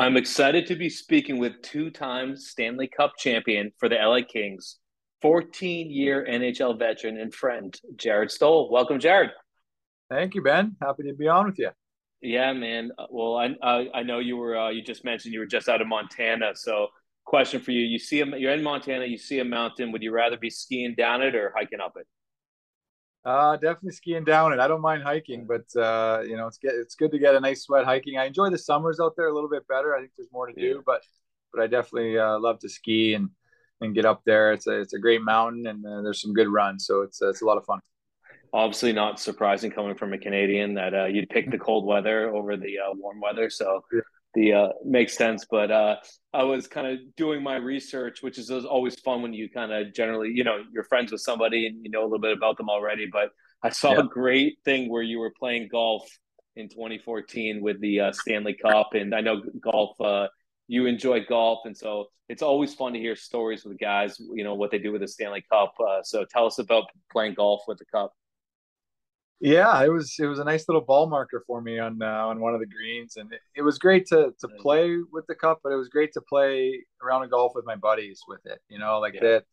I'm excited to be speaking with two time Stanley Cup champion for the LA Kings, 14 year NHL veteran and friend, Jarret Stoll. Welcome, Jarret. Thank you, Ben. Happy to be on with you. Yeah, man. Well, I I, I know you were uh, you just mentioned you were just out of Montana. So, question for you: You see a, you're in Montana. You see a mountain. Would you rather be skiing down it or hiking up it? Uh, definitely skiing down it. I don't mind hiking, but uh, you know, it's get it's good to get a nice sweat hiking. I enjoy the summers out there a little bit better. I think there's more to do, but but I definitely uh, love to ski and and get up there. It's a it's a great mountain and uh, there's some good runs, so it's uh, it's a lot of fun. Obviously, not surprising coming from a Canadian that uh, you'd pick the cold weather over the uh, warm weather. So the uh, makes sense. But uh, I was kind of doing my research, which is always fun when you kind of generally, you know, you're friends with somebody and you know a little bit about them already. But I saw yeah. a great thing where you were playing golf in 2014 with the uh, Stanley Cup, and I know golf. Uh, you enjoy golf, and so it's always fun to hear stories with guys. You know what they do with the Stanley Cup. Uh, so tell us about playing golf with the cup. Yeah, it was it was a nice little ball marker for me on uh, on one of the greens, and it, it, was great to to play with the cup, but it was great to play around a golf with my buddies with it. You know, like yeah. that.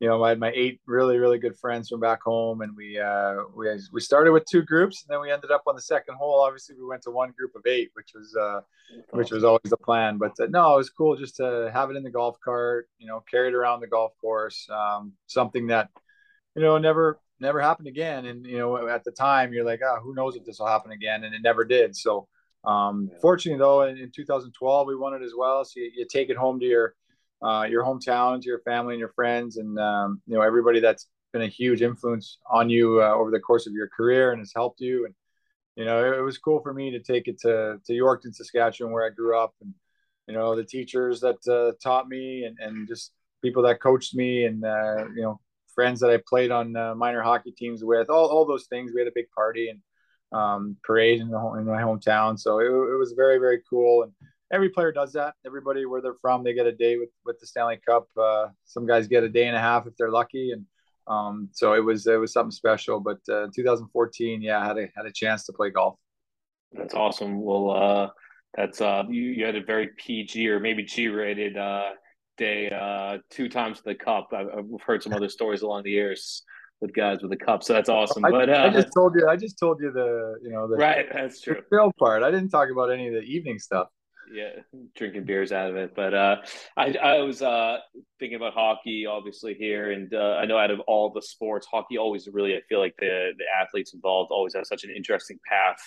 You know, I had my eight really really good friends from back home, and we uh, we we started with two groups, and then we ended up on the second hole. Obviously, we went to one group of eight, which was uh, which was always the plan. But uh, no, it was cool just to have it in the golf cart. You know, carry it around the golf course. Um, something that you know never never happened again. And you know, at the time, you're like, oh, who knows if this will happen again? And it never did. So, um, yeah. fortunately, though, in, in, 2012, we won it as well. So you, you take it home to your uh, your hometown, to your family and your friends, and um, you know everybody that's been a huge influence on you uh, over the course of your career and has helped you. And you know, it, it was cool for me to take it to to Yorkton, Saskatchewan, where I grew up, and you know the teachers that uh, taught me and and just people that coached me and uh, you know friends that I played on uh, minor hockey teams with, all, all those things. We had a big party and um, parade in, the, in my hometown. So it, it was very, very cool. And every player does that. Everybody where they're from, they get a day with, with the Stanley Cup. Uh, some guys get a day and a half if they're lucky. And um, so it was, it was something special, but uh, 2014, yeah, I had a, had a chance to play golf. That's awesome. Well, uh, that's, uh, you, you had a very PG or maybe G rated, uh, day uh, two times the cup. I've, I've, heard some other stories along the years with guys with the cup, so that's awesome. I, but uh, I just told you, I just told you the you know the right. That's true. The part. I didn't talk about any of the evening stuff. Yeah, drinking beers out of it. But uh, I I was uh, thinking about hockey, obviously here, and uh, I know out of all the sports, hockey always really I feel like the the athletes involved always have such an interesting path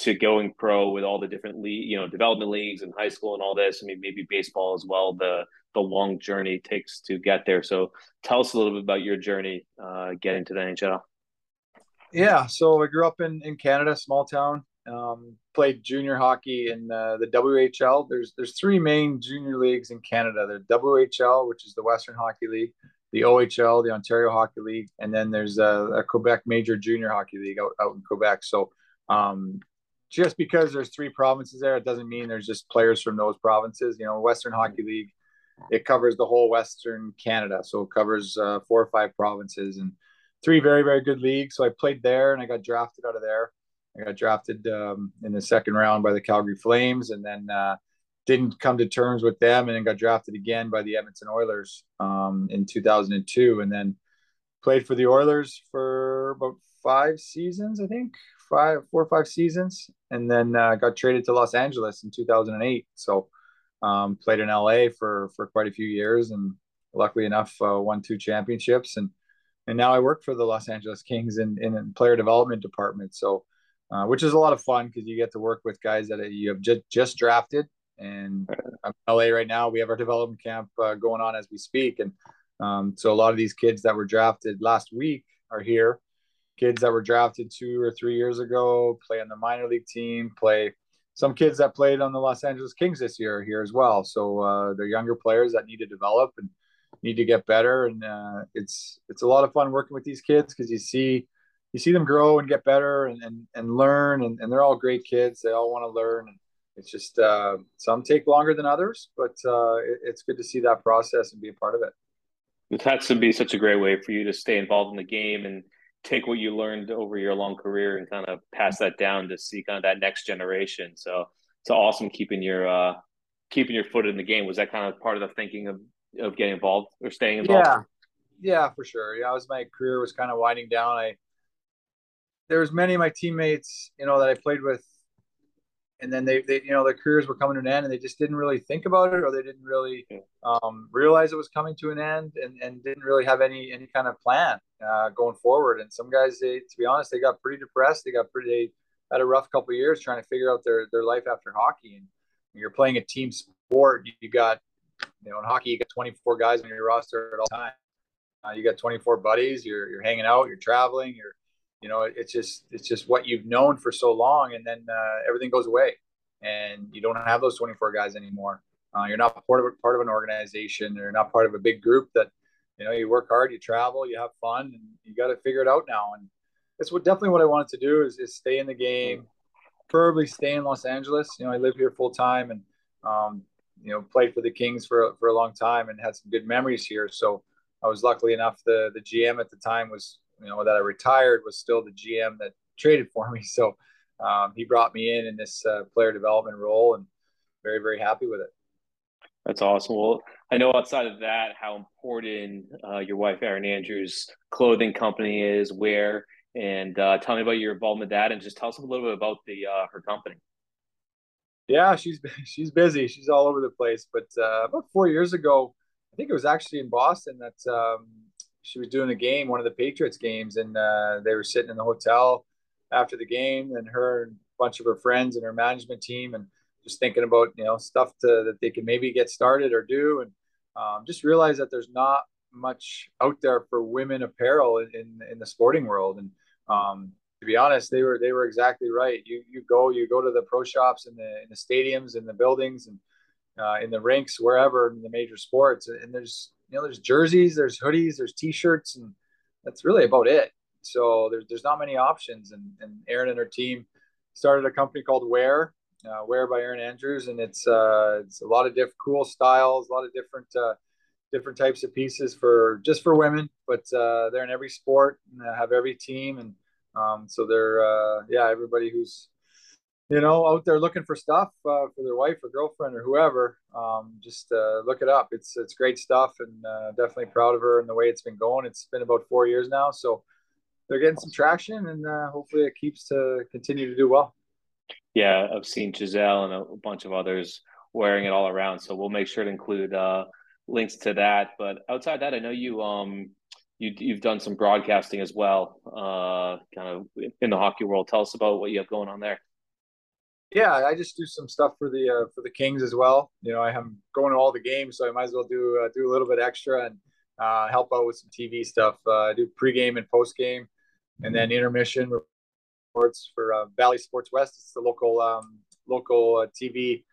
to going pro with all the different league, you know, development leagues and high school and all this. I mean, maybe baseball as well. The the long journey takes to get there. So, tell us a little bit about your journey uh, getting to the NHL. Yeah, so I grew up in in Canada, small town. Um, played junior hockey in uh, the WHL. There's there's three main junior leagues in Canada. The WHL, which is the Western Hockey League, the OHL, the Ontario Hockey League, and then there's a, a Quebec Major Junior Hockey League out, out in Quebec. So um, just because there's three provinces there, it doesn't mean there's just players from those provinces. You know, Western Hockey League, it covers the whole Western Canada, so it covers uh, four or five provinces and three very very good leagues. So I played there, and I got drafted out of there. I got drafted um, in the second round by the Calgary Flames, and then uh, didn't come to terms with them, and then got drafted again by the Edmonton Oilers um, in 2002, and then played for the Oilers for about five seasons, I think, five, four or five seasons, and then uh, got traded to Los Angeles in 2008. So um, played in LA for for quite a few years, and luckily enough, uh, won two championships, and and now I work for the Los Angeles Kings in in player development department. So. Uh, which is a lot of fun because you get to work with guys that you have just just drafted, and I'm in LA right now. We have our development camp uh, going on as we speak, and um, so a lot of these kids that were drafted last week are here, kids that were drafted two or three years ago play on the minor league team, play some kids that played on the Los Angeles Kings this year are here as well. So uh, they're younger players that need to develop and need to get better. And uh, it's it's a lot of fun working with these kids because you see you see them grow and get better and and, and learn. And, and they're all great kids. They all want to learn. And it's just uh, some take longer than others, but uh, it, it's good to see that process and be a part of it. It has to be such a great way for you to stay involved in the game and take what you learned over your long career and kind of pass that down to see kind of that next generation. So it's awesome keeping your uh, keeping your foot in the game. Was that kind of part of the thinking of of getting involved or staying involved? Yeah, yeah, for sure. Yeah, as my career was kind of winding down, I there was many of my teammates, you know, that I played with, and then they, they you know, their careers were coming to an end, and they just didn't really think about it, or they didn't really um, realize it was coming to an end, and, and didn't really have any any kind of plan uh, going forward. And some guys, they, to be honest, they got pretty depressed. They got pretty, they had a rough couple years trying to figure out their their life after hockey. And you're playing a team sport, you got, you know, in hockey, you got 24 guys on your roster at all time. Uh, you got 24 buddies. You're you're hanging out. You're traveling. You're you know it's just it's just what you've known for so long and then uh, everything goes away. And you don't have those 24 guys anymore. Uh, you're not part of part of an organization you're not part of a big group that you know you work hard you travel you have fun and you got to figure it out now. And that's what definitely what i wanted to do is, is stay in the game preferably stay in los angeles. You know i live here full time and um, you know played for the kings for, for a long time and had some good memories here. So i was luckily enough the the gm at the time was you know that I retired was still the GM that traded for me. So um, he brought me in in this uh, player development role, and very very happy with it. That's awesome. Well, I know outside of that, how important uh, your wife Erin Andrews' clothing company is. Where and uh, tell me about your involvement with that, and just tell us a little bit about the uh, her company. Yeah, she's she's busy. She's all over the place. But uh, about four years ago, I think it was actually in Boston that um, she was doing a game, one of the Patriots games, and uh, they were sitting in the hotel after the game, and her and a bunch of her friends and her management team, and just thinking about you know stuff to, that they can maybe get started or do, and um, just realize that there's not much out there for women apparel in in, in the sporting world, and um, to be honest, they were they were exactly right. You you go you go to the pro shops in the in the stadiums in the buildings and uh, in the rinks wherever in the major sports, and there's you know, there's jerseys, there's hoodies, there's t-shirts, and that's really about it. So there's there's not many options. And and Erin and her team started a company called Wear, uh, Wear by Erin Andrews, and it's uh, it's a lot of different cool styles, a lot of different uh, different types of pieces for just for women, but uh, they're in every sport and have every team, and um, so they're uh, yeah everybody who's you know, out there looking for stuff uh, for their wife or girlfriend or whoever, um, just uh, look it up. It's it's great stuff, and uh, definitely proud of her and the way it's been going. It's been about four years now, so they're getting some traction, and uh, hopefully it keeps to continue to do well. Yeah, I've seen Gisele and a bunch of others wearing it all around, so we'll make sure to include uh, links to that. But outside that, I know you um you you've done some broadcasting as well, uh, kind of in the hockey world. Tell us about what you have going on there yeah, I just do some stuff for the uh, for the Kings as well. You know, I am going to all the games, so I might as well do uh, do a little bit extra and uh, help out with some TV stuff. Uh, I do pregame and postgame, and then intermission reports for uh, Bally Sports West. It's the local um, local uh, TV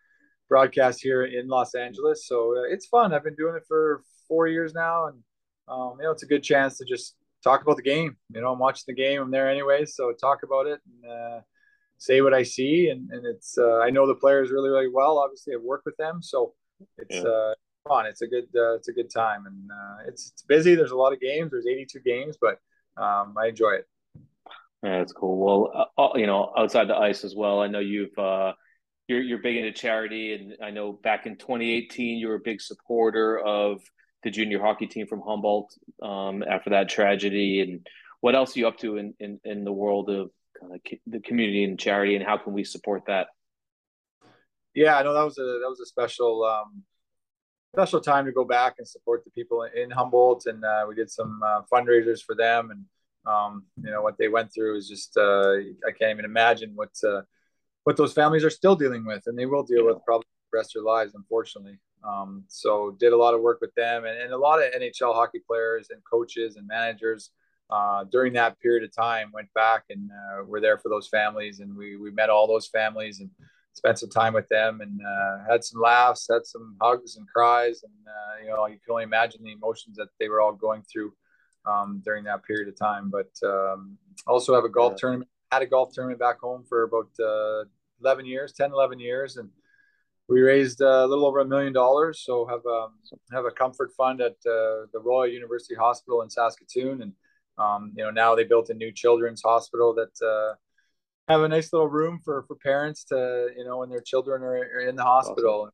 broadcast here in Los Angeles. So it's fun. I've been doing it for four years now, and um, you know, it's a good chance to just talk about the game. You know, I'm watching the game. I'm there anyway, so talk about it. And, say what I see, and and it's uh, I know the players really really well. Obviously, I've worked with them, so it's yeah. uh, fun. It's a good uh, it's a good time, and uh, it's it's busy. There's a lot of games. There's 82 games, but um, I enjoy it. Yeah, that's cool. Well, uh, uh, you know, outside the ice as well. I know you've uh, you're you're big into charity, and I know back in 2018 you were a big supporter of the junior hockey team from Humboldt um, after that tragedy. And what else are you up to in, in, in the world of kind of the community and charity, and how can we support that? Yeah, I know that was a that was a special um, special time to go back and support the people in Humboldt, and uh, we did some uh, fundraisers for them, and um, you know what they went through is just uh, I can't even imagine what uh, what those families are still dealing with, and they will deal with probably the rest of their lives, unfortunately. Um, so did a lot of work with them, and, and a lot of NHL hockey players and coaches and managers uh, during that period of time went back and uh, were there for those families and we, we met all those families and spent some time with them and uh, had some laughs had some hugs and cries and uh, you know you can only imagine the emotions that they were all going through um, during that period of time but um, also have a golf yeah. tournament had a golf tournament back home for about uh, 11 years 10 11 years and we raised a little over a million dollars so have um, have a comfort fund at the royal university hospital in saskatoon and um, you know, now they built a new children's hospital that uh, have a nice little room for for parents to, you know, when their children are, are in the hospital.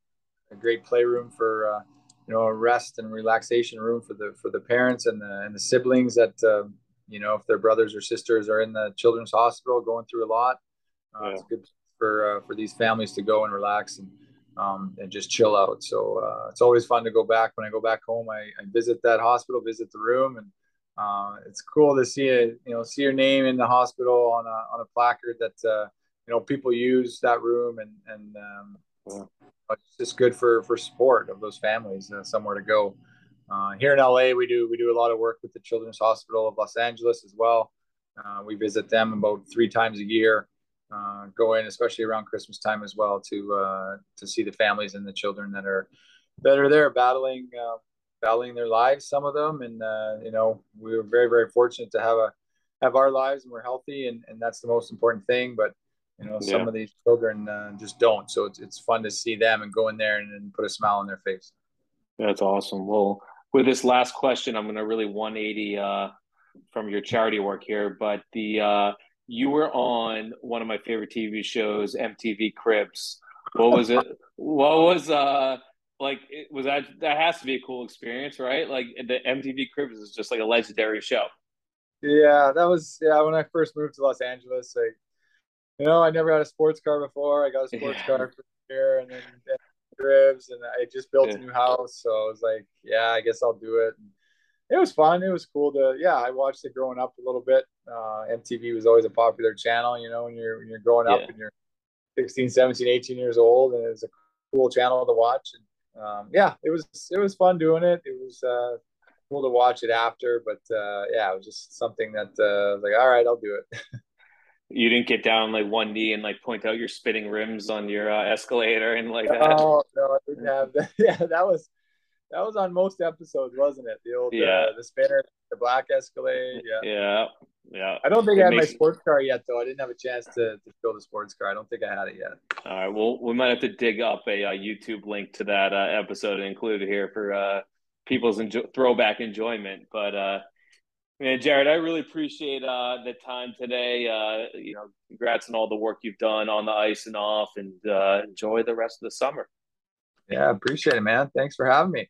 Awesome. a great playroom for uh, you know a rest and relaxation room for the for the parents and the and the siblings that uh, you know if their brothers or sisters are in the children's hospital going through a lot. Uh, yeah. It's good for uh, for these families to go and relax and um, and just chill out. So uh, it's always fun to go back. When I go back home, I, I visit that hospital, visit the room, and uh, it's cool to see it. You know, see your name in the hospital on a on a placard that uh, you know people use that room, and and um, yeah. it's just good for for support of those families, uh, somewhere to go. Uh, here in LA, we do we do a lot of work with the Children's Hospital of Los Angeles as well. Uh, we visit them about three times a year uh, go in, especially around Christmas time as well, to uh, to see the families and the children that are that are there battling battling their lives. Some of them, and uh, you know, we were very very fortunate to have a have our lives and we're healthy, and, and that's the most important thing. But you know, some yeah. of these children uh, just don't. So it's it's fun to see them and go in there and, and put a smile on their face. That's awesome. Well, with this last question, I'm going to really 180 uh, from your charity work here, but the uh, you were on one of my favorite TV shows, MTV Cribs. What was it? what was uh like? It, was that that has to be a cool experience, right? Like the MTV Cribs is just like a legendary show. Yeah, that was yeah. When I first moved to Los Angeles, like you know, I never had a sports car before. I got a sports yeah. car for here, and then, Cribs, and I just built yeah. a new house, so I was like, yeah, I guess I'll do it. And, it was fun. It was cool to yeah. I watched it growing up a little bit. Uh, MTV was always a popular channel, you know, when you're when you're growing up yeah. and you're 16, 17, 18 years old, and it was a cool channel to watch. And um, yeah, it was it was fun doing it. It was uh, cool to watch it after, but uh, yeah, it was just something that uh, I was like, all right, I'll do it. you didn't get down like one knee and like point out your spitting rims on your uh, escalator and like that. Oh no, I didn't have that. Yeah, that was that was on most episodes, wasn't it? The old uh, yeah, uh, the spinner, the black Escalade. Yeah, yeah, yeah. I don't think it I had makes... my sports car yet, though. I didn't have a chance to to build a sports car. I don't think I had it yet. All right, well, we might have to dig up a, a uh, YouTube link to that uh, episode and include it here for uh, people's enjo- throwback enjoyment. But uh, man, Jarret, I really appreciate uh, the time today. Uh, you know, congrats on all the work you've done on the ice and off, and uh, enjoy the rest of the summer. Yeah, appreciate it, man. Thanks for having me.